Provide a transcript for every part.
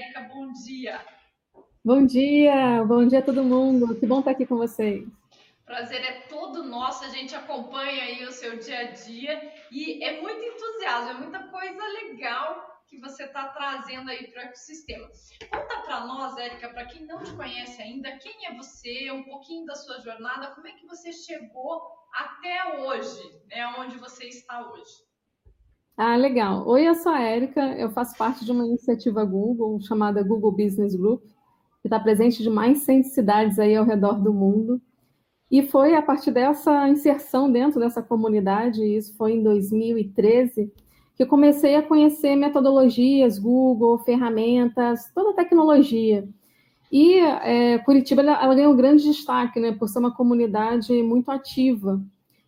Érica, bom dia. Bom dia, bom dia a todo mundo. Que bom estar aqui com vocês. Prazer é todo nosso, a gente acompanha aí o seu dia a dia e é muito entusiasmo, é muita coisa legal que você está trazendo aí para o ecossistema. Conta para nós, Érica, para quem não te conhece ainda, quem é você, um pouquinho da sua jornada, como é que você chegou até hoje, né, onde você está hoje. Ah, legal. Oi, eu sou a Érica, eu faço parte de uma iniciativa Google chamada Google Business Group, que está presente de mais 100 cidades aí ao redor do mundo. E foi a partir dessa inserção dentro dessa comunidade, isso foi em 2013, que eu comecei a conhecer metodologias, Google, ferramentas, toda a tecnologia. E é, Curitiba ela, ganhou um grande destaque, né, por ser uma comunidade muito ativa.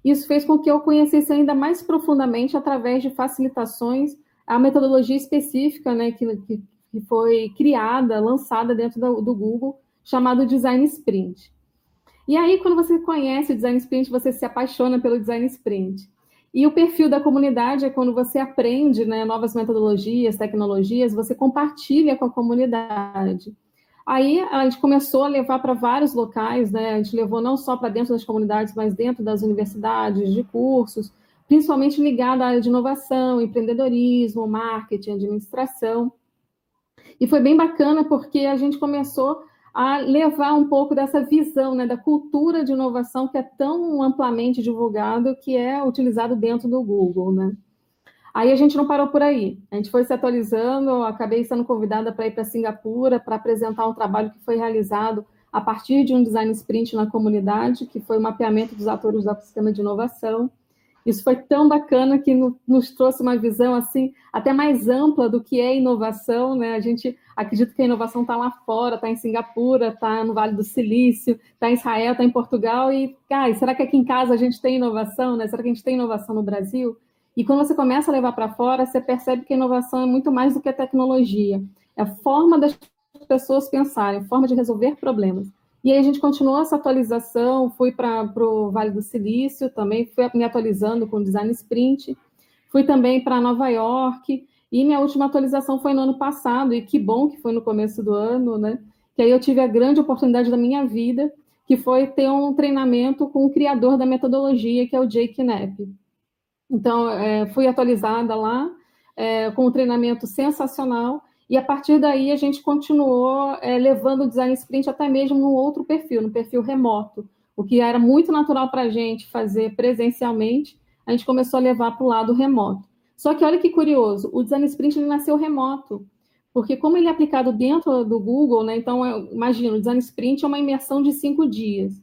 Isso fez com que eu conhecesse ainda mais profundamente através de facilitações a metodologia específica, né, que, que, foi criada, lançada dentro do, do Google, chamado Design Sprint. E aí, quando você conhece o Design Sprint, você se apaixona pelo Design Sprint. E o perfil da comunidade é quando você aprende né, novas metodologias, tecnologias, você compartilha com a comunidade. Aí a gente começou a levar para vários locais, né? A gente levou não só para dentro das comunidades, mas dentro das universidades, de cursos, principalmente ligado à área de inovação, empreendedorismo, marketing, administração. E foi bem bacana porque a gente começou a levar um pouco dessa visão, né, da cultura de inovação que é tão amplamente divulgado, que é utilizado dentro do Google, né? Aí a gente não parou por aí. A gente foi se atualizando, acabei sendo convidada para ir para Singapura para apresentar um trabalho que foi realizado a partir de um design sprint na comunidade, que foi o mapeamento dos atores do ecossistema de inovação. Isso foi tão bacana que nos trouxe uma visão assim até mais ampla do que é inovação, né? A gente acredita que a inovação está lá fora, está em Singapura, está no Vale do Silício, está em Israel, está em Portugal e, cara, será que aqui em casa a gente tem inovação, né? Será que a gente tem inovação no Brasil? E quando você começa a levar para fora, você percebe que a inovação é muito mais do que a tecnologia, é a forma das pessoas pensarem, a forma de resolver problemas. E aí a gente continuou essa atualização, fui para o Vale do Silício, também fui me atualizando com Design Sprint, fui também para Nova York, e minha última atualização foi no ano passado, e que bom que foi no começo do ano, né? Que aí eu tive a grande oportunidade da minha vida, que foi ter um treinamento com o criador da metodologia, que é o Jake Knapp. Então, é, fui atualizada lá, é, com um treinamento sensacional, e a partir daí a gente continuou é, levando o design sprint até mesmo num outro perfil, no perfil remoto. O que era muito natural para a gente fazer presencialmente, a gente começou a levar para o lado remoto. Só que olha que curioso, o design sprint ele nasceu remoto, porque como ele é aplicado dentro do Google, né, então imagina, o design sprint é uma imersão de cinco dias.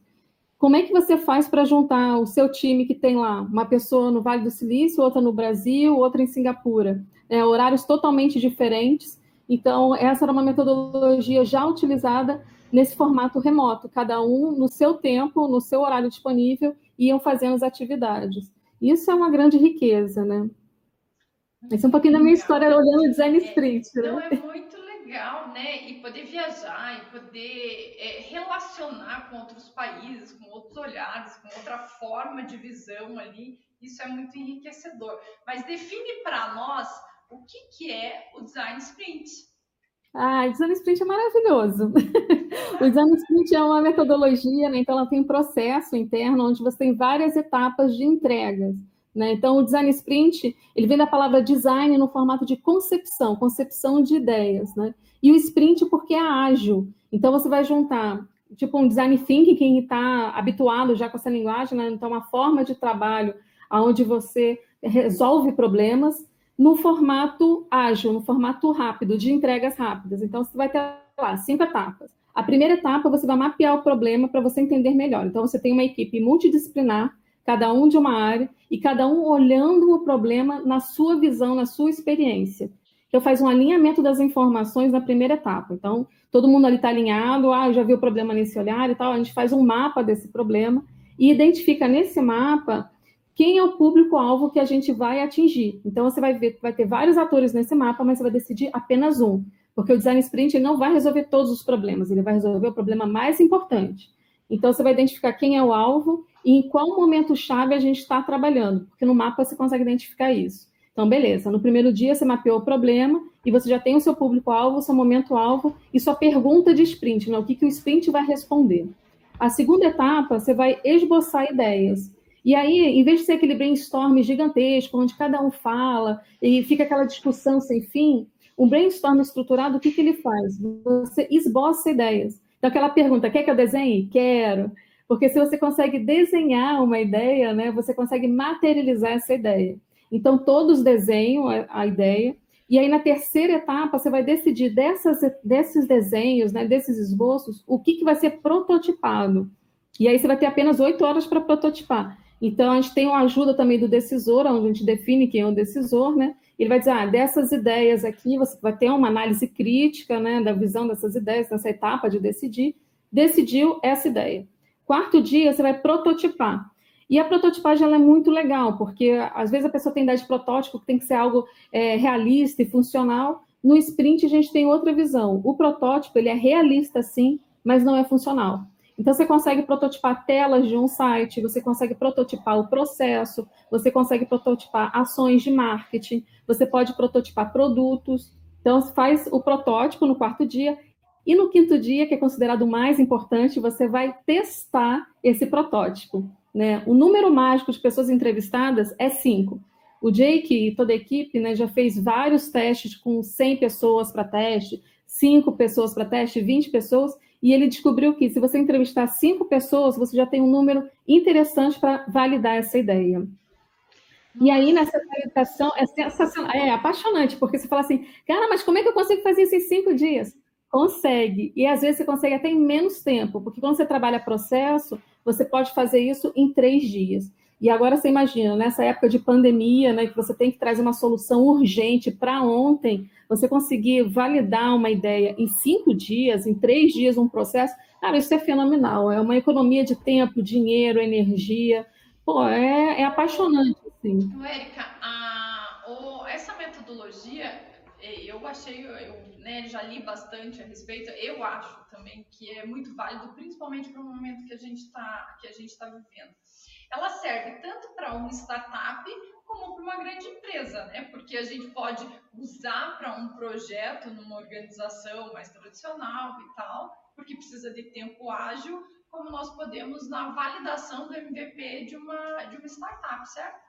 Como é que você faz para juntar o seu time que tem lá uma pessoa no Vale do Silício, outra no Brasil, outra em Singapura? É, horários totalmente diferentes então, essa era uma metodologia já utilizada nesse formato remoto, cada um no seu tempo, no seu horário disponível, iam fazendo as atividades. Isso é uma grande riqueza, né? Esse é um pouquinho da minha história olhando o design sprint. Né? Então, é muito legal, né? E poder viajar e poder é, relacionar com outros países, com outros olhares, com outra forma de visão ali, isso é muito enriquecedor. Mas define para nós o que, que é o design sprint? Ah, o design sprint é maravilhoso. o design sprint é uma metodologia, né? então ela tem um processo interno onde você tem várias etapas de entregas. Né? Então, o design sprint, ele vem da palavra design no formato de concepção, concepção de ideias. Né? E o sprint porque é ágil. Então, você vai juntar, tipo um design thinking, quem está habituado já com essa linguagem, né? então, uma forma de trabalho onde você resolve problemas, no formato ágil, no formato rápido, de entregas rápidas. Então, você vai ter lá cinco etapas. A primeira etapa, você vai mapear o problema para você entender melhor. Então, você tem uma equipe multidisciplinar, cada um de uma área, e cada um olhando o problema na sua visão, na sua experiência. Então, faz um alinhamento das informações na primeira etapa. Então, todo mundo ali está alinhado, ah, já vi o problema nesse olhar e tal. A gente faz um mapa desse problema e identifica nesse mapa quem é o público-alvo que a gente vai atingir. Então, você vai ver, vai ter vários atores nesse mapa, mas você vai decidir apenas um, porque o design sprint não vai resolver todos os problemas, ele vai resolver o problema mais importante. Então, você vai identificar quem é o alvo e em qual momento chave a gente está trabalhando, porque no mapa você consegue identificar isso. Então, beleza, no primeiro dia você mapeou o problema e você já tem o seu público-alvo, o seu momento-alvo e sua pergunta de sprint, né? o que, que o sprint vai responder. A segunda etapa, você vai esboçar ideias. E aí, em vez de ser aquele brainstorm gigantesco, onde cada um fala e fica aquela discussão sem fim, um brainstorm estruturado, o que, que ele faz? Você esboça ideias. Então, aquela pergunta, quer que eu desenhe? Quero. Porque se você consegue desenhar uma ideia, né, você consegue materializar essa ideia. Então, todos desenham a, a ideia, e aí, na terceira etapa, você vai decidir dessas, desses desenhos, né, desses esboços, o que, que vai ser prototipado. E aí, você vai ter apenas oito horas para prototipar. Então, a gente tem uma ajuda também do decisor, onde a gente define quem é o decisor, né? Ele vai dizer, ah, dessas ideias aqui, você vai ter uma análise crítica, né, da visão dessas ideias, nessa etapa de decidir. Decidiu essa ideia. Quarto dia, você vai prototipar. E a prototipagem ela é muito legal, porque às vezes a pessoa tem ideia de protótipo que tem que ser algo é, realista e funcional. No sprint a gente tem outra visão. O protótipo ele é realista sim, mas não é funcional. Então você consegue prototipar telas de um site, você consegue prototipar o processo, você consegue prototipar ações de marketing, você pode prototipar produtos. Então faz o protótipo no quarto dia e no quinto dia, que é considerado o mais importante, você vai testar esse protótipo. Né? O número mágico de pessoas entrevistadas é cinco. O Jake e toda a equipe né, já fez vários testes com 100 pessoas para teste, 5 pessoas para teste, 20 pessoas, e ele descobriu que se você entrevistar cinco pessoas, você já tem um número interessante para validar essa ideia. E aí, nessa validação, é sensacional, é apaixonante, porque você fala assim, cara, mas como é que eu consigo fazer isso em cinco dias? Consegue. E às vezes você consegue até em menos tempo, porque quando você trabalha processo, você pode fazer isso em três dias. E agora você imagina, nessa época de pandemia, né, que você tem que trazer uma solução urgente para ontem, você conseguir validar uma ideia em cinco dias, em três dias, um processo, cara, isso é fenomenal. É uma economia de tempo, dinheiro, energia. Pô, é, é apaixonante, assim. Érica, a, essa metodologia, eu achei, eu né, já li bastante a respeito, eu acho também que é muito válido, principalmente para o momento que a gente está tá vivendo. Ela serve tanto para uma startup como para uma grande empresa, né? Porque a gente pode usar para um projeto numa organização mais tradicional e tal, porque precisa de tempo ágil, como nós podemos na validação do MVP de uma, de uma startup, certo?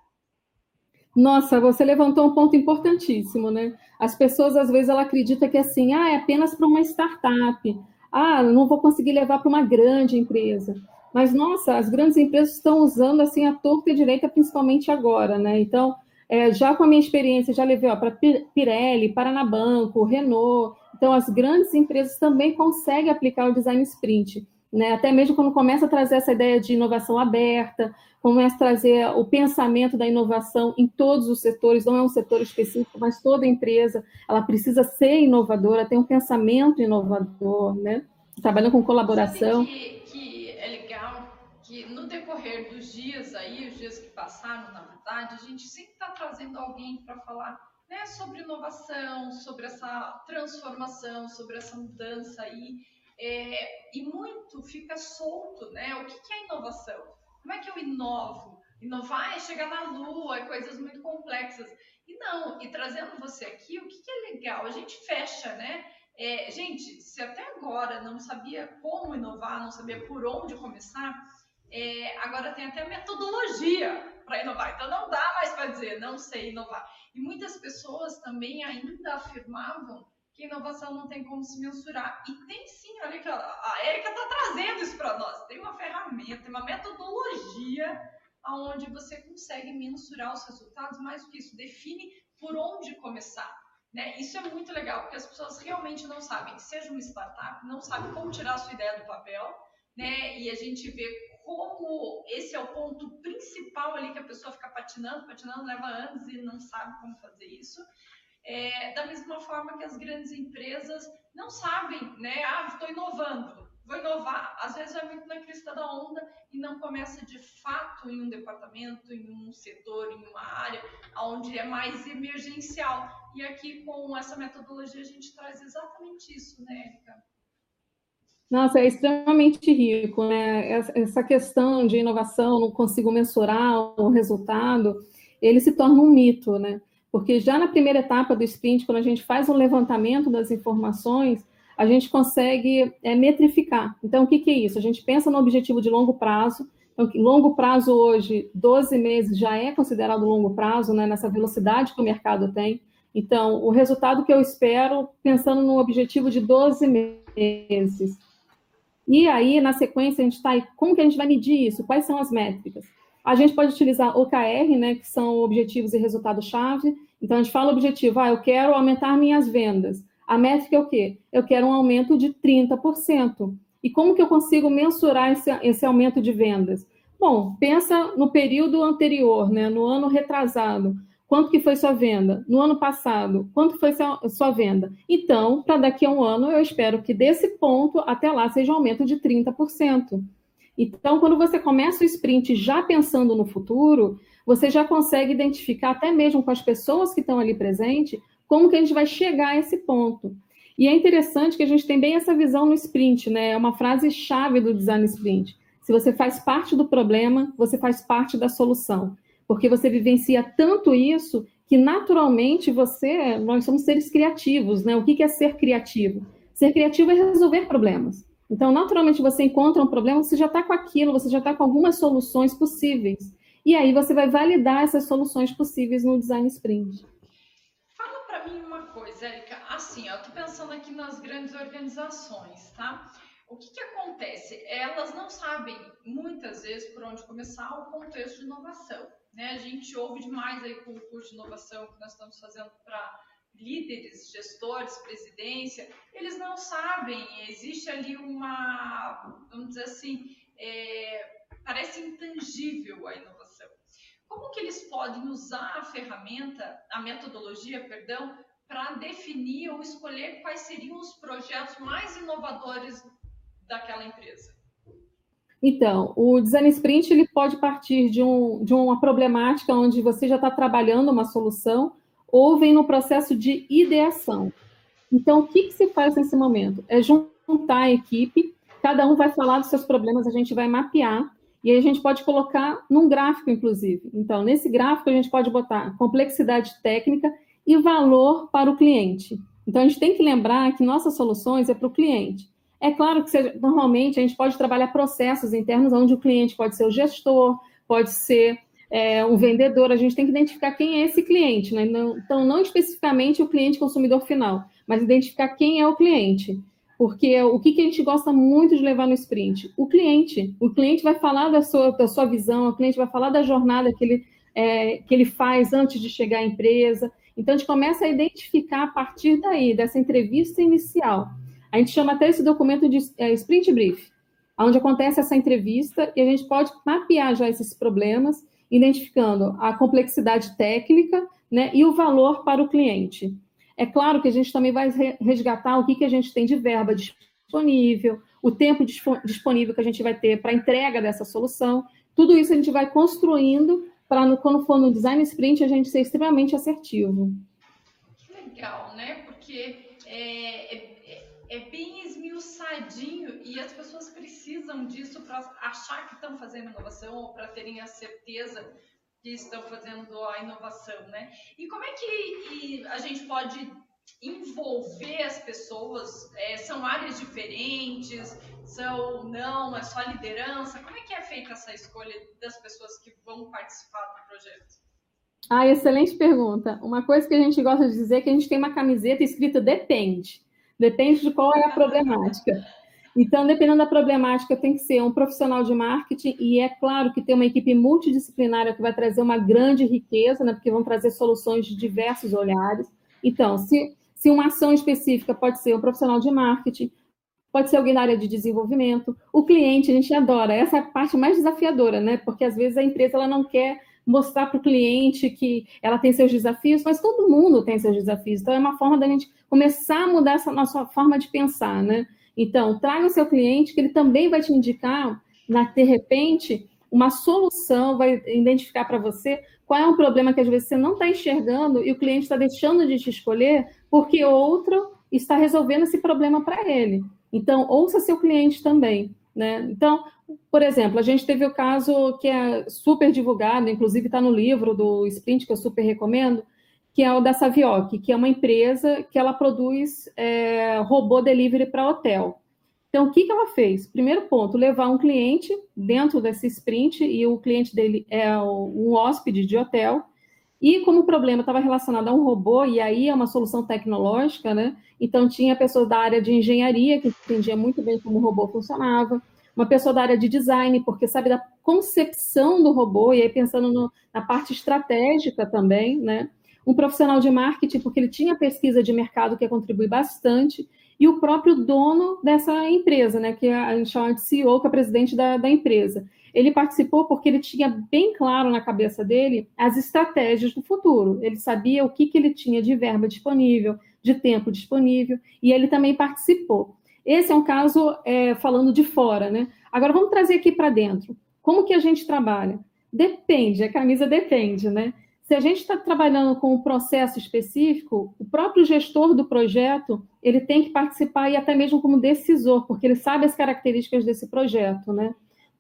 Nossa, você levantou um ponto importantíssimo, né? As pessoas às vezes ela acredita que assim, ah, é apenas para uma startup. Ah, não vou conseguir levar para uma grande empresa. Mas nossa, as grandes empresas estão usando assim a torta e a direita, principalmente agora, né? Então, é, já com a minha experiência, já levei para Pirelli, Paranabanco, Renault. Então, as grandes empresas também conseguem aplicar o design sprint. Né? Até mesmo quando começa a trazer essa ideia de inovação aberta, começa a trazer o pensamento da inovação em todos os setores, não é um setor específico, mas toda empresa, ela precisa ser inovadora, ter um pensamento inovador, né? Trabalhando com colaboração. Que, que, é legal que no decorrer dos dias aí, os dias que passaram, na verdade, a gente sempre está trazendo alguém para falar né, sobre inovação, sobre essa transformação, sobre essa mudança aí. É, e muito fica solto, né? O que, que é inovação? Como é que eu inovo? Inovar é chegar na lua, é coisas muito complexas. E não, e trazendo você aqui, o que, que é legal? A gente fecha, né? É, gente, se até agora não sabia como inovar, não sabia por onde começar, é, agora tem até metodologia para inovar. Então não dá mais para dizer não sei inovar. E muitas pessoas também ainda afirmavam que inovação não tem como se mensurar. E tem sim, olha que a Erika está trazendo isso para nós. Tem uma ferramenta, uma metodologia onde você consegue mensurar os resultados, mais do que isso, define por onde começar. Né? Isso é muito legal, porque as pessoas realmente não sabem, seja uma startup, não sabem como tirar a sua ideia do papel, né? E a gente vê como esse é o ponto principal ali que a pessoa fica patinando, patinando, leva anos e não sabe como fazer isso. É, da mesma forma que as grandes empresas não sabem, né? Ah, estou inovando, vou inovar. Às vezes é muito na crista da onda e não começa de fato em um departamento, em um setor, em uma área, onde é mais emergencial. E aqui com essa metodologia a gente traz exatamente isso, né, Erika? Nossa, é extremamente rico, né? Essa questão de inovação, não consigo mensurar o resultado, ele se torna um mito, né? Porque já na primeira etapa do sprint, quando a gente faz um levantamento das informações, a gente consegue é, metrificar. Então, o que, que é isso? A gente pensa no objetivo de longo prazo. Então, longo prazo hoje, 12 meses já é considerado longo prazo, né, nessa velocidade que o mercado tem. Então, o resultado que eu espero, pensando no objetivo de 12 meses. E aí, na sequência, a gente está como que a gente vai medir isso? Quais são as métricas? A gente pode utilizar OKR, né, que são objetivos e resultado-chave. Então, a gente fala objetivo, ah, eu quero aumentar minhas vendas. A métrica é o quê? Eu quero um aumento de 30%. E como que eu consigo mensurar esse, esse aumento de vendas? Bom, pensa no período anterior, né, no ano retrasado. Quanto que foi sua venda? No ano passado, quanto foi sua, sua venda? Então, para daqui a um ano, eu espero que desse ponto até lá seja um aumento de 30%. Então, quando você começa o sprint já pensando no futuro, você já consegue identificar, até mesmo com as pessoas que estão ali presentes, como que a gente vai chegar a esse ponto. E é interessante que a gente tem bem essa visão no sprint, né? É uma frase chave do design sprint. Se você faz parte do problema, você faz parte da solução. Porque você vivencia tanto isso que naturalmente você, nós somos seres criativos, né? O que é ser criativo? Ser criativo é resolver problemas. Então, naturalmente, você encontra um problema, você já está com aquilo, você já está com algumas soluções possíveis. E aí você vai validar essas soluções possíveis no design sprint. Fala para mim uma coisa, Érica. Assim, eu estou pensando aqui nas grandes organizações, tá? O que, que acontece? Elas não sabem, muitas vezes, por onde começar o contexto de inovação. Né? A gente ouve demais aí com o curso de inovação que nós estamos fazendo para líderes, gestores, presidência, eles não sabem, existe ali uma, vamos dizer assim, é, parece intangível a inovação. Como que eles podem usar a ferramenta, a metodologia, perdão, para definir ou escolher quais seriam os projetos mais inovadores daquela empresa? Então, o design sprint ele pode partir de, um, de uma problemática onde você já está trabalhando uma solução ou vem no processo de ideação. Então, o que, que se faz nesse momento? É juntar a equipe, cada um vai falar dos seus problemas, a gente vai mapear, e aí a gente pode colocar num gráfico, inclusive. Então, nesse gráfico, a gente pode botar complexidade técnica e valor para o cliente. Então, a gente tem que lembrar que nossas soluções é para o cliente. É claro que normalmente a gente pode trabalhar processos internos onde o cliente pode ser o gestor, pode ser é, um vendedor, a gente tem que identificar quem é esse cliente, né? Não, então, não especificamente o cliente consumidor final, mas identificar quem é o cliente. Porque o que, que a gente gosta muito de levar no sprint? O cliente. O cliente vai falar da sua, da sua visão, o cliente vai falar da jornada que ele, é, que ele faz antes de chegar à empresa. Então, a gente começa a identificar a partir daí, dessa entrevista inicial. A gente chama até esse documento de é, sprint brief, onde acontece essa entrevista e a gente pode mapear já esses problemas identificando a complexidade técnica né, e o valor para o cliente. É claro que a gente também vai resgatar o que, que a gente tem de verba disponível, o tempo disponível que a gente vai ter para entrega dessa solução. Tudo isso a gente vai construindo para, quando for no design sprint, a gente ser extremamente assertivo. Que legal, né? Porque é, é é bem esmiuçadinho e as pessoas precisam disso para achar que estão fazendo inovação ou para terem a certeza que estão fazendo a inovação, né? E como é que a gente pode envolver as pessoas? É, são áreas diferentes? São não? É só liderança? Como é que é feita essa escolha das pessoas que vão participar do projeto? Ah, excelente pergunta. Uma coisa que a gente gosta de dizer é que a gente tem uma camiseta escrita depende. Depende de qual é a problemática. Então, dependendo da problemática, tem que ser um profissional de marketing, e é claro que tem uma equipe multidisciplinária que vai trazer uma grande riqueza, né, porque vão trazer soluções de diversos olhares. Então, se, se uma ação específica pode ser um profissional de marketing, pode ser alguém da área de desenvolvimento, o cliente, a gente adora, essa é a parte mais desafiadora, né? Porque às vezes a empresa ela não quer mostrar para o cliente que ela tem seus desafios, mas todo mundo tem seus desafios. Então, é uma forma da gente começar a mudar essa nossa forma de pensar, né? Então, traga o seu cliente, que ele também vai te indicar, na, de repente, uma solução, vai identificar para você qual é um problema que às vezes você não está enxergando e o cliente está deixando de te escolher porque outro está resolvendo esse problema para ele. Então, ouça seu cliente também. Né? Então, por exemplo, a gente teve o caso que é super divulgado, inclusive está no livro do Sprint, que eu super recomendo, que é o da Savioc, que é uma empresa que ela produz é, robô delivery para hotel. Então, o que, que ela fez? Primeiro ponto, levar um cliente dentro desse sprint, e o cliente dele é um hóspede de hotel, e como o problema estava relacionado a um robô, e aí é uma solução tecnológica, né? Então, tinha pessoas da área de engenharia, que entendia muito bem como o robô funcionava, uma pessoa da área de design, porque sabe da concepção do robô, e aí pensando no, na parte estratégica também, né? Um profissional de marketing, porque ele tinha pesquisa de mercado que contribui bastante, e o próprio dono dessa empresa, né, que a gente chama de CEO, que é presidente da, da empresa. Ele participou porque ele tinha bem claro na cabeça dele as estratégias do futuro. Ele sabia o que, que ele tinha de verba disponível, de tempo disponível, e ele também participou. Esse é um caso é, falando de fora, né? Agora vamos trazer aqui para dentro. Como que a gente trabalha? Depende, a camisa depende, né? Se a gente está trabalhando com um processo específico, o próprio gestor do projeto ele tem que participar e até mesmo como decisor, porque ele sabe as características desse projeto, né?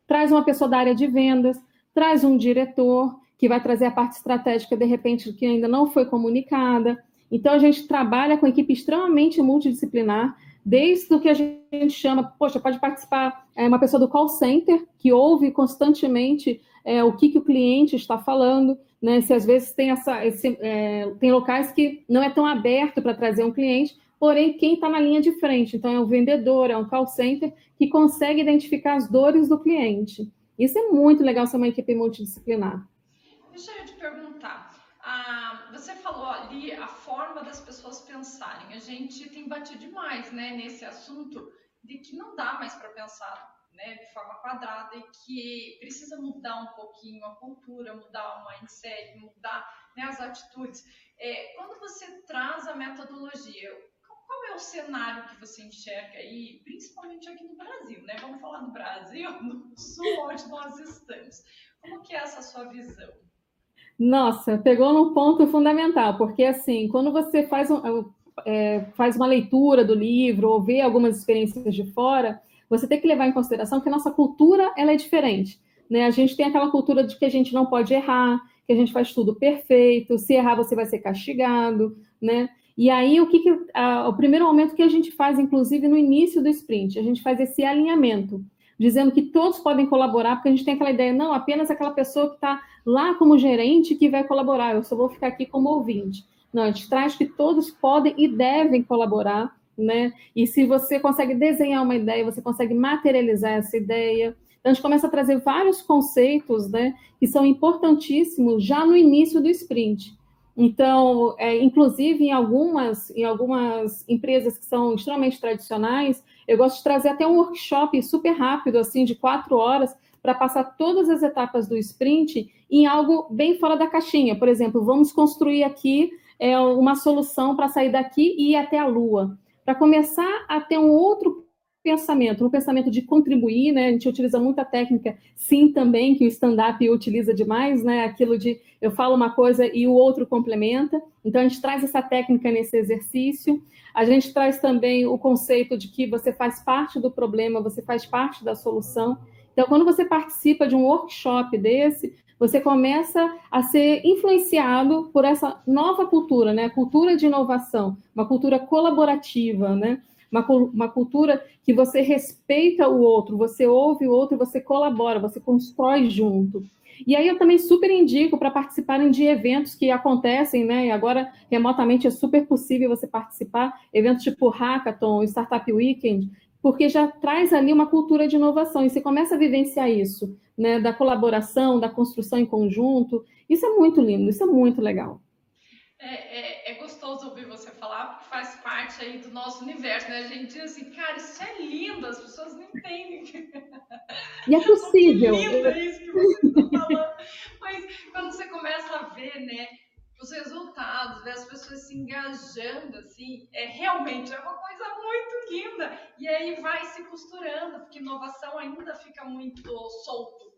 Traz uma pessoa da área de vendas, traz um diretor que vai trazer a parte estratégica de repente que ainda não foi comunicada. Então a gente trabalha com equipe extremamente multidisciplinar, desde o que a gente chama, poxa, pode participar é, uma pessoa do call center que ouve constantemente é, o que, que o cliente está falando, né? Se às vezes tem essa, esse, é, tem locais que não é tão aberto para trazer um cliente, porém quem está na linha de frente, então é o vendedor, é um call center que consegue identificar as dores do cliente. Isso é muito legal ser uma equipe multidisciplinar. Deixa eu te perguntar. Ah, você falou ali a forma das pessoas pensarem. A gente tem batido demais né, nesse assunto de que não dá mais para pensar né, de forma quadrada e que precisa mudar um pouquinho a cultura, mudar o mindset, mudar né, as atitudes. É, quando você traz a metodologia, qual é o cenário que você enxerga aí, principalmente aqui no Brasil, né? Vamos falar do Brasil, no sul, onde nós estamos. Como que é essa sua visão? Nossa, pegou num ponto fundamental, porque assim, quando você faz, um, é, faz uma leitura do livro ou vê algumas experiências de fora, você tem que levar em consideração que a nossa cultura ela é diferente. Né? A gente tem aquela cultura de que a gente não pode errar, que a gente faz tudo perfeito, se errar você vai ser castigado, né? E aí o que, que o primeiro momento que a gente faz, inclusive no início do sprint, a gente faz esse alinhamento, dizendo que todos podem colaborar, porque a gente tem aquela ideia, não, apenas aquela pessoa que está lá como gerente que vai colaborar, eu só vou ficar aqui como ouvinte. Não, a gente traz que todos podem e devem colaborar, né? E se você consegue desenhar uma ideia, você consegue materializar essa ideia. Então, a gente começa a trazer vários conceitos, né, que são importantíssimos já no início do sprint. Então, é, inclusive em algumas, em algumas empresas que são extremamente tradicionais, eu gosto de trazer até um workshop super rápido, assim, de quatro horas, para passar todas as etapas do sprint em algo bem fora da caixinha. Por exemplo, vamos construir aqui é, uma solução para sair daqui e ir até a Lua para começar a ter um outro pensamento, um pensamento de contribuir, né? A gente utiliza muita técnica, sim, também, que o stand-up utiliza demais, né? Aquilo de eu falo uma coisa e o outro complementa. Então, a gente traz essa técnica nesse exercício. A gente traz também o conceito de que você faz parte do problema, você faz parte da solução. Então, quando você participa de um workshop desse, você começa a ser influenciado por essa nova cultura, né? Cultura de inovação, uma cultura colaborativa, né? Uma, uma cultura que você respeita o outro, você ouve o outro, você colabora, você constrói junto. E aí eu também super indico para participarem de eventos que acontecem, né? E agora remotamente é super possível você participar, eventos tipo Hackathon, Startup Weekend, porque já traz ali uma cultura de inovação e você começa a vivenciar isso, né, da colaboração, da construção em conjunto. Isso é muito lindo, isso é muito legal. É, é, é, gostoso ouvir você falar, porque faz parte aí do nosso universo, né? A gente diz assim, cara, isso é lindo, as pessoas não entendem. E é possível. Que lindo é isso que você está falando. Mas quando você começa a ver, né, os resultados, ver as pessoas se engajando, assim, é realmente é uma coisa muito linda. E aí vai se costurando, porque inovação ainda fica muito solto.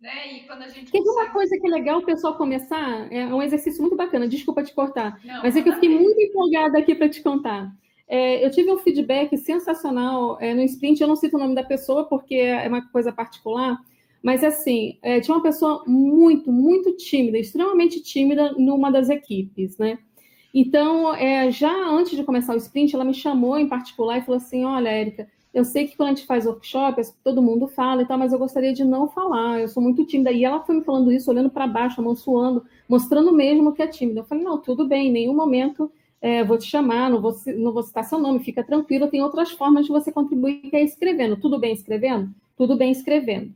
Né? E quando a gente Tem consegue... uma coisa que é legal o pessoal começar, é um exercício muito bacana, desculpa te cortar, Não, mas é que eu fiquei muito empolgada aqui para te contar. É, eu tive um feedback sensacional é, no sprint, eu não cito o nome da pessoa porque é uma coisa particular, mas, assim, é, tinha uma pessoa muito, muito tímida, extremamente tímida numa das equipes, né? Então, é, já antes de começar o sprint, ela me chamou em particular e falou assim: Olha, Érica, eu sei que quando a gente faz workshop, todo mundo fala e tal, mas eu gostaria de não falar, eu sou muito tímida. E ela foi me falando isso, olhando para baixo, a mão suando, mostrando mesmo que é tímida. Eu falei: Não, tudo bem, em nenhum momento é, vou te chamar, não vou, não vou citar seu nome, fica tranquilo, tem outras formas de você contribuir, que é escrevendo. Tudo bem escrevendo? Tudo bem escrevendo.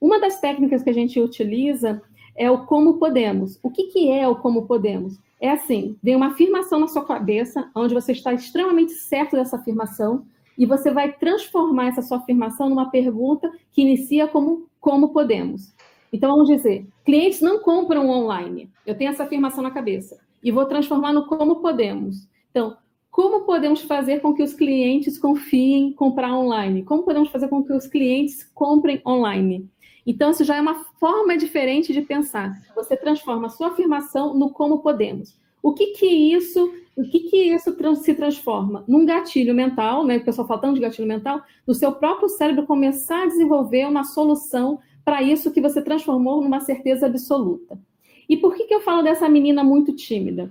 Uma das técnicas que a gente utiliza é o como podemos. O que, que é o como podemos? É assim, vem uma afirmação na sua cabeça, onde você está extremamente certo dessa afirmação, e você vai transformar essa sua afirmação numa pergunta que inicia como como podemos. Então, vamos dizer, clientes não compram online. Eu tenho essa afirmação na cabeça e vou transformar no como podemos. Então, como podemos fazer com que os clientes confiem em comprar online? Como podemos fazer com que os clientes comprem online? Então, isso já é uma forma diferente de pensar. Você transforma a sua afirmação no como podemos. O que que isso, o que que isso se transforma? Num gatilho mental, né? O pessoal falando de gatilho mental, do seu próprio cérebro começar a desenvolver uma solução para isso que você transformou numa certeza absoluta. E por que, que eu falo dessa menina muito tímida?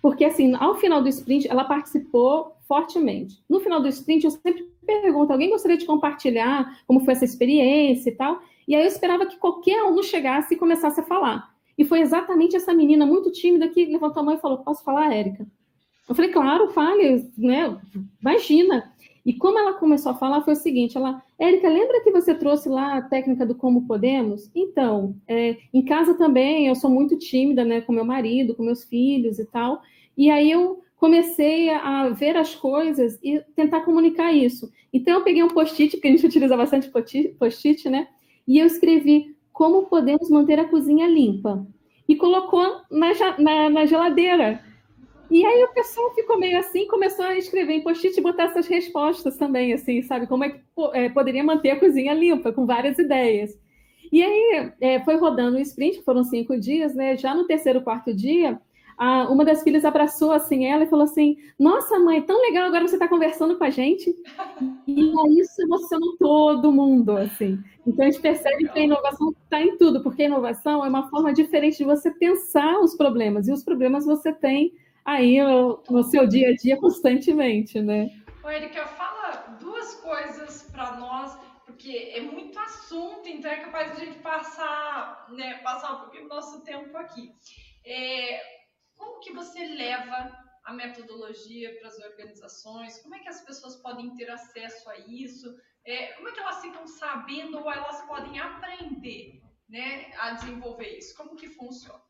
Porque, assim, ao final do sprint, ela participou fortemente. No final do sprint, eu sempre pergunto: alguém gostaria de compartilhar como foi essa experiência e tal? E aí eu esperava que qualquer um chegasse e começasse a falar. E foi exatamente essa menina muito tímida que levantou a mão e falou: Posso falar, Érica? Eu falei: Claro, fale, né? Imagina. E como ela começou a falar, foi o seguinte: ela, Érica, lembra que você trouxe lá a técnica do como podemos? Então, é, em casa também eu sou muito tímida, né, com meu marido, com meus filhos e tal. E aí eu comecei a ver as coisas e tentar comunicar isso. Então eu peguei um post-it, que a gente utiliza bastante post-it, né? E eu escrevi como podemos manter a cozinha limpa. E colocou na, na, na geladeira. E aí o pessoal ficou meio assim, começou a escrever em post-it e botar essas respostas também, assim, sabe? Como é que é, poderia manter a cozinha limpa, com várias ideias. E aí é, foi rodando o sprint, foram cinco dias, né? Já no terceiro, quarto dia, a, uma das filhas abraçou assim ela e falou assim: Nossa, mãe, tão legal agora você está conversando com a gente. E isso emociona todo mundo, assim. Então a gente percebe que a inovação está em tudo, porque a inovação é uma forma diferente de você pensar os problemas, e os problemas você tem aí no, no seu dia a dia constantemente, né? Ô, Erika, fala duas coisas para nós, porque é muito assunto, então é capaz de a gente passar, né, passar um pouquinho do nosso tempo aqui. É, como que você leva a metodologia para as organizações? Como é que as pessoas podem ter acesso a isso? É, como é que elas ficam sabendo ou elas podem aprender né, a desenvolver isso? Como que funciona?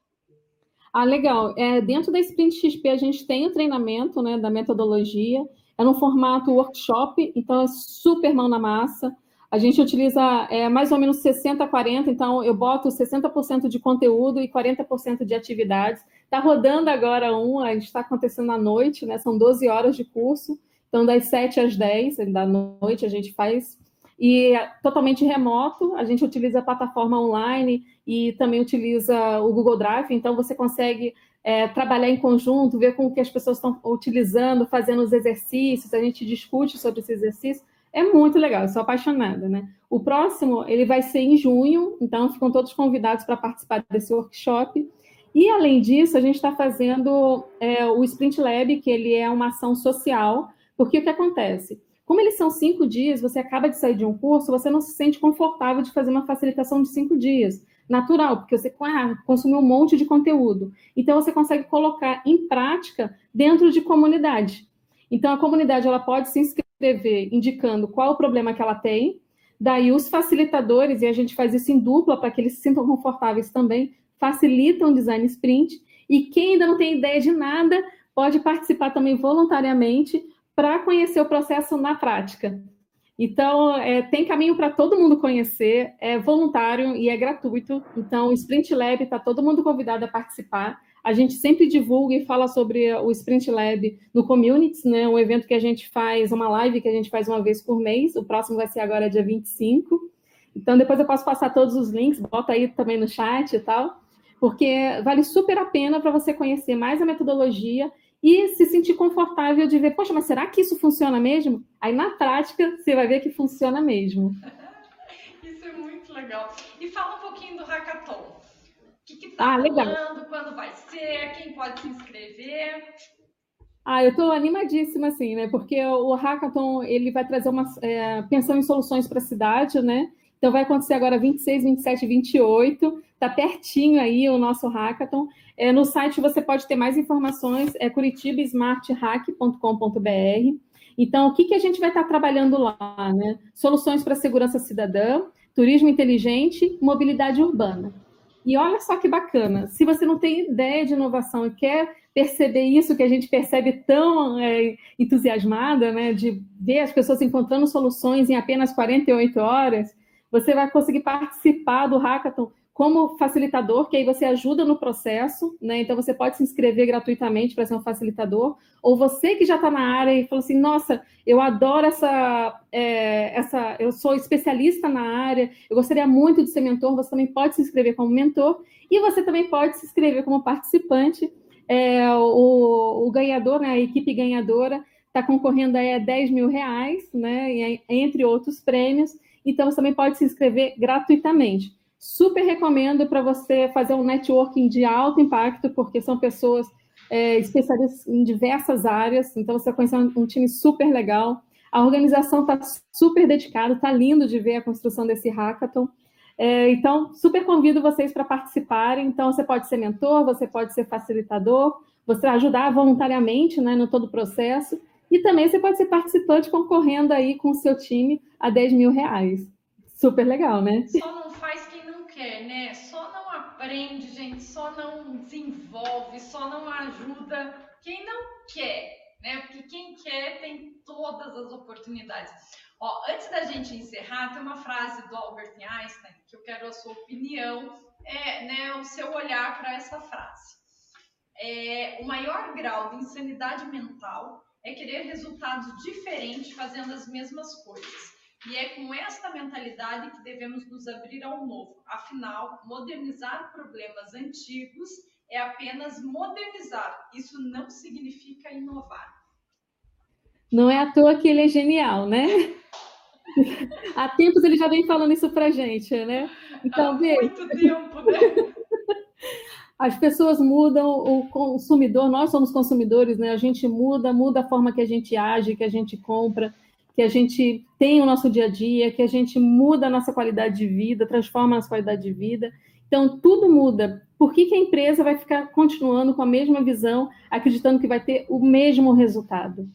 Ah, legal. É, dentro da Sprint XP, a gente tem o treinamento né, da metodologia. É no formato workshop, então é super mão na massa. A gente utiliza é, mais ou menos 60 40, então eu boto 60% de conteúdo e 40% de atividades. Está rodando agora um, a gente está acontecendo à noite, né? São 12 horas de curso. Então, das 7 às 10 da noite, a gente faz e é totalmente remoto. A gente utiliza a plataforma online e também utiliza o Google Drive, então você consegue é, trabalhar em conjunto, ver como que as pessoas estão utilizando, fazendo os exercícios, a gente discute sobre esse exercício. É muito legal, eu sou apaixonada, né? O próximo, ele vai ser em junho, então ficam todos convidados para participar desse workshop. E, além disso, a gente está fazendo é, o Sprint Lab, que ele é uma ação social, porque o que acontece? Como eles são cinco dias, você acaba de sair de um curso, você não se sente confortável de fazer uma facilitação de cinco dias. Natural, porque você ah, consumiu um monte de conteúdo. Então, você consegue colocar em prática dentro de comunidade. Então, a comunidade ela pode se inscrever indicando qual o problema que ela tem. Daí, os facilitadores, e a gente faz isso em dupla para que eles se sintam confortáveis também, facilitam o design sprint. E quem ainda não tem ideia de nada, pode participar também voluntariamente para conhecer o processo na prática. Então, é, tem caminho para todo mundo conhecer, é voluntário e é gratuito. Então, o Sprint Lab está todo mundo convidado a participar. A gente sempre divulga e fala sobre o Sprint Lab no Communities, né? Um evento que a gente faz, uma live que a gente faz uma vez por mês. O próximo vai ser agora dia 25. Então, depois eu posso passar todos os links, bota aí também no chat e tal, porque vale super a pena para você conhecer mais a metodologia e se sentir confortável de ver, poxa, mas será que isso funciona mesmo? Aí na prática você vai ver que funciona mesmo. isso é muito legal. E fala um pouquinho do hackathon. O que, está ah, rolando, quando vai ser, quem pode se inscrever. Ah, eu estou animadíssima, assim, né? Porque o Hackathon ele vai trazer uma é, pensão em soluções para a cidade, né? Então vai acontecer agora 26, 27 e 28. Está pertinho aí o nosso Hackathon. É, no site você pode ter mais informações, é curitibasmarthack.com.br. Então, o que, que a gente vai estar trabalhando lá? Né? Soluções para segurança cidadã, turismo inteligente, mobilidade urbana. E olha só que bacana, se você não tem ideia de inovação e quer perceber isso que a gente percebe tão é, entusiasmada, né, de ver as pessoas encontrando soluções em apenas 48 horas, você vai conseguir participar do hackathon como facilitador, que aí você ajuda no processo, né? Então você pode se inscrever gratuitamente para ser um facilitador, ou você que já está na área e falou assim, nossa, eu adoro essa, é, essa, eu sou especialista na área, eu gostaria muito de ser mentor, você também pode se inscrever como mentor, e você também pode se inscrever como participante. É, o, o, ganhador, né, a equipe ganhadora, está concorrendo a 10 mil reais, né, entre outros prêmios, então você também pode se inscrever gratuitamente. Super recomendo para você fazer um networking de alto impacto, porque são pessoas é, especialistas em diversas áreas, então você vai conhecer um, time super legal. A organização está super dedicada, está lindo de ver a construção desse hackathon. É, então, super convido vocês para participarem. Então, você pode ser mentor, você pode ser facilitador, você ajudar voluntariamente né, no todo o processo. E também você pode ser participante concorrendo aí com o seu time a 10 mil reais. Super legal, né? Só não faz quer, né? Só não aprende, gente, só não desenvolve, só não ajuda quem não quer, né? Porque quem quer tem todas as oportunidades. Ó, antes da gente encerrar, tem uma frase do Albert Einstein que eu quero a sua opinião, é, né, o seu olhar para essa frase. É, o maior grau de insanidade mental é querer resultados diferentes fazendo as mesmas coisas. E é com esta mentalidade que devemos nos abrir ao novo. Afinal, modernizar problemas antigos é apenas modernizar. Isso não significa inovar. Não é à toa que ele é genial, né? Há tempos ele já vem falando isso pra gente, né? Então, Há muito tempo, né? As pessoas mudam, o consumidor, nós somos consumidores, né? A gente muda, muda a forma que a gente age, que a gente compra que a gente tem o nosso dia a dia, que a gente muda a nossa qualidade de vida, transforma a nossa qualidade de vida. Então, tudo muda. Por que, que a empresa vai ficar continuando com a mesma visão, acreditando que vai ter o mesmo resultado?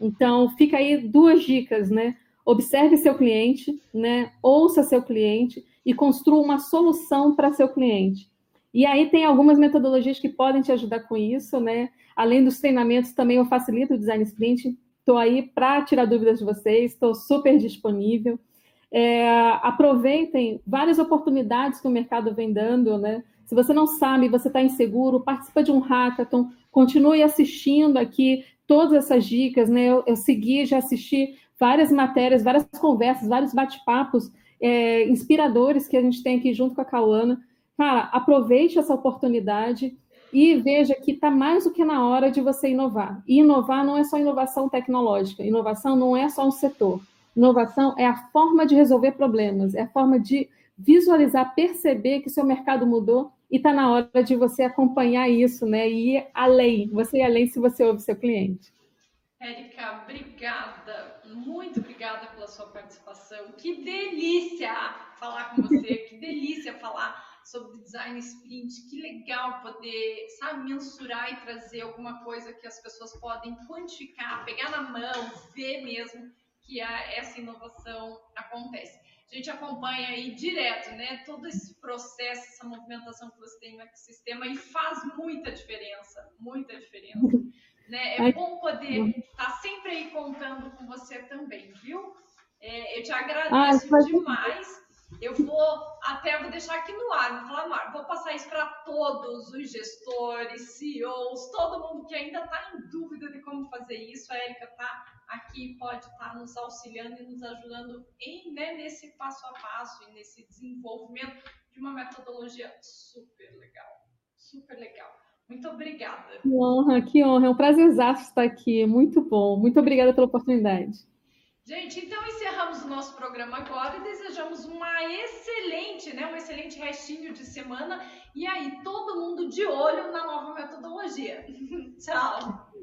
Então, fica aí duas dicas, né? Observe seu cliente, né? Ouça seu cliente e construa uma solução para seu cliente. E aí tem algumas metodologias que podem te ajudar com isso, né? Além dos treinamentos, também eu facilito o design sprint. Estou aí para tirar dúvidas de vocês, estou super disponível. É, aproveitem várias oportunidades que o mercado vem dando, né? Se você não sabe, você está inseguro, participa de um hackathon, continue assistindo aqui todas essas dicas, né? Eu, eu segui, já assisti várias matérias, várias conversas, vários bate-papos é, inspiradores que a gente tem aqui junto com a Cauana. Cara, aproveite essa oportunidade e veja que está mais do que na hora de você inovar. E inovar não é só inovação tecnológica, inovação não é só um setor. Inovação é a forma de resolver problemas, é a forma de visualizar, perceber que seu mercado mudou e está na hora de você acompanhar isso, né? E ir além, você ir além se você ouve seu cliente. Érica, obrigada, muito obrigada pela sua participação. Que delícia falar com você, que delícia falar sobre design sprint, que legal poder, sabe, mensurar e trazer alguma coisa que as pessoas podem quantificar, pegar na mão, ver mesmo que essa inovação acontece. A gente acompanha aí direto, né, todo esse processo, essa movimentação que você tem no ecossistema e faz muita diferença, muita diferença. Né? É bom poder estar tá sempre aí contando com você também, viu? É, eu te agradeço demais. Eu vou até vou deixar aqui no ar, vou falar vou passar isso para todos os gestores, CEOs, todo mundo que ainda está em dúvida de como fazer isso. A Erika está aqui, pode estar tá nos auxiliando e nos ajudando em, né, nesse passo a passo e nesse desenvolvimento de uma metodologia super legal, super legal. Muito obrigada. Que honra, que honra. É um prazer estar aqui. Muito bom. Muito obrigada pela oportunidade. Gente, então encerramos o nosso programa agora e desejamos uma excelente, né, um excelente restinho de semana e aí todo mundo de olho na nova metodologia. Tchau.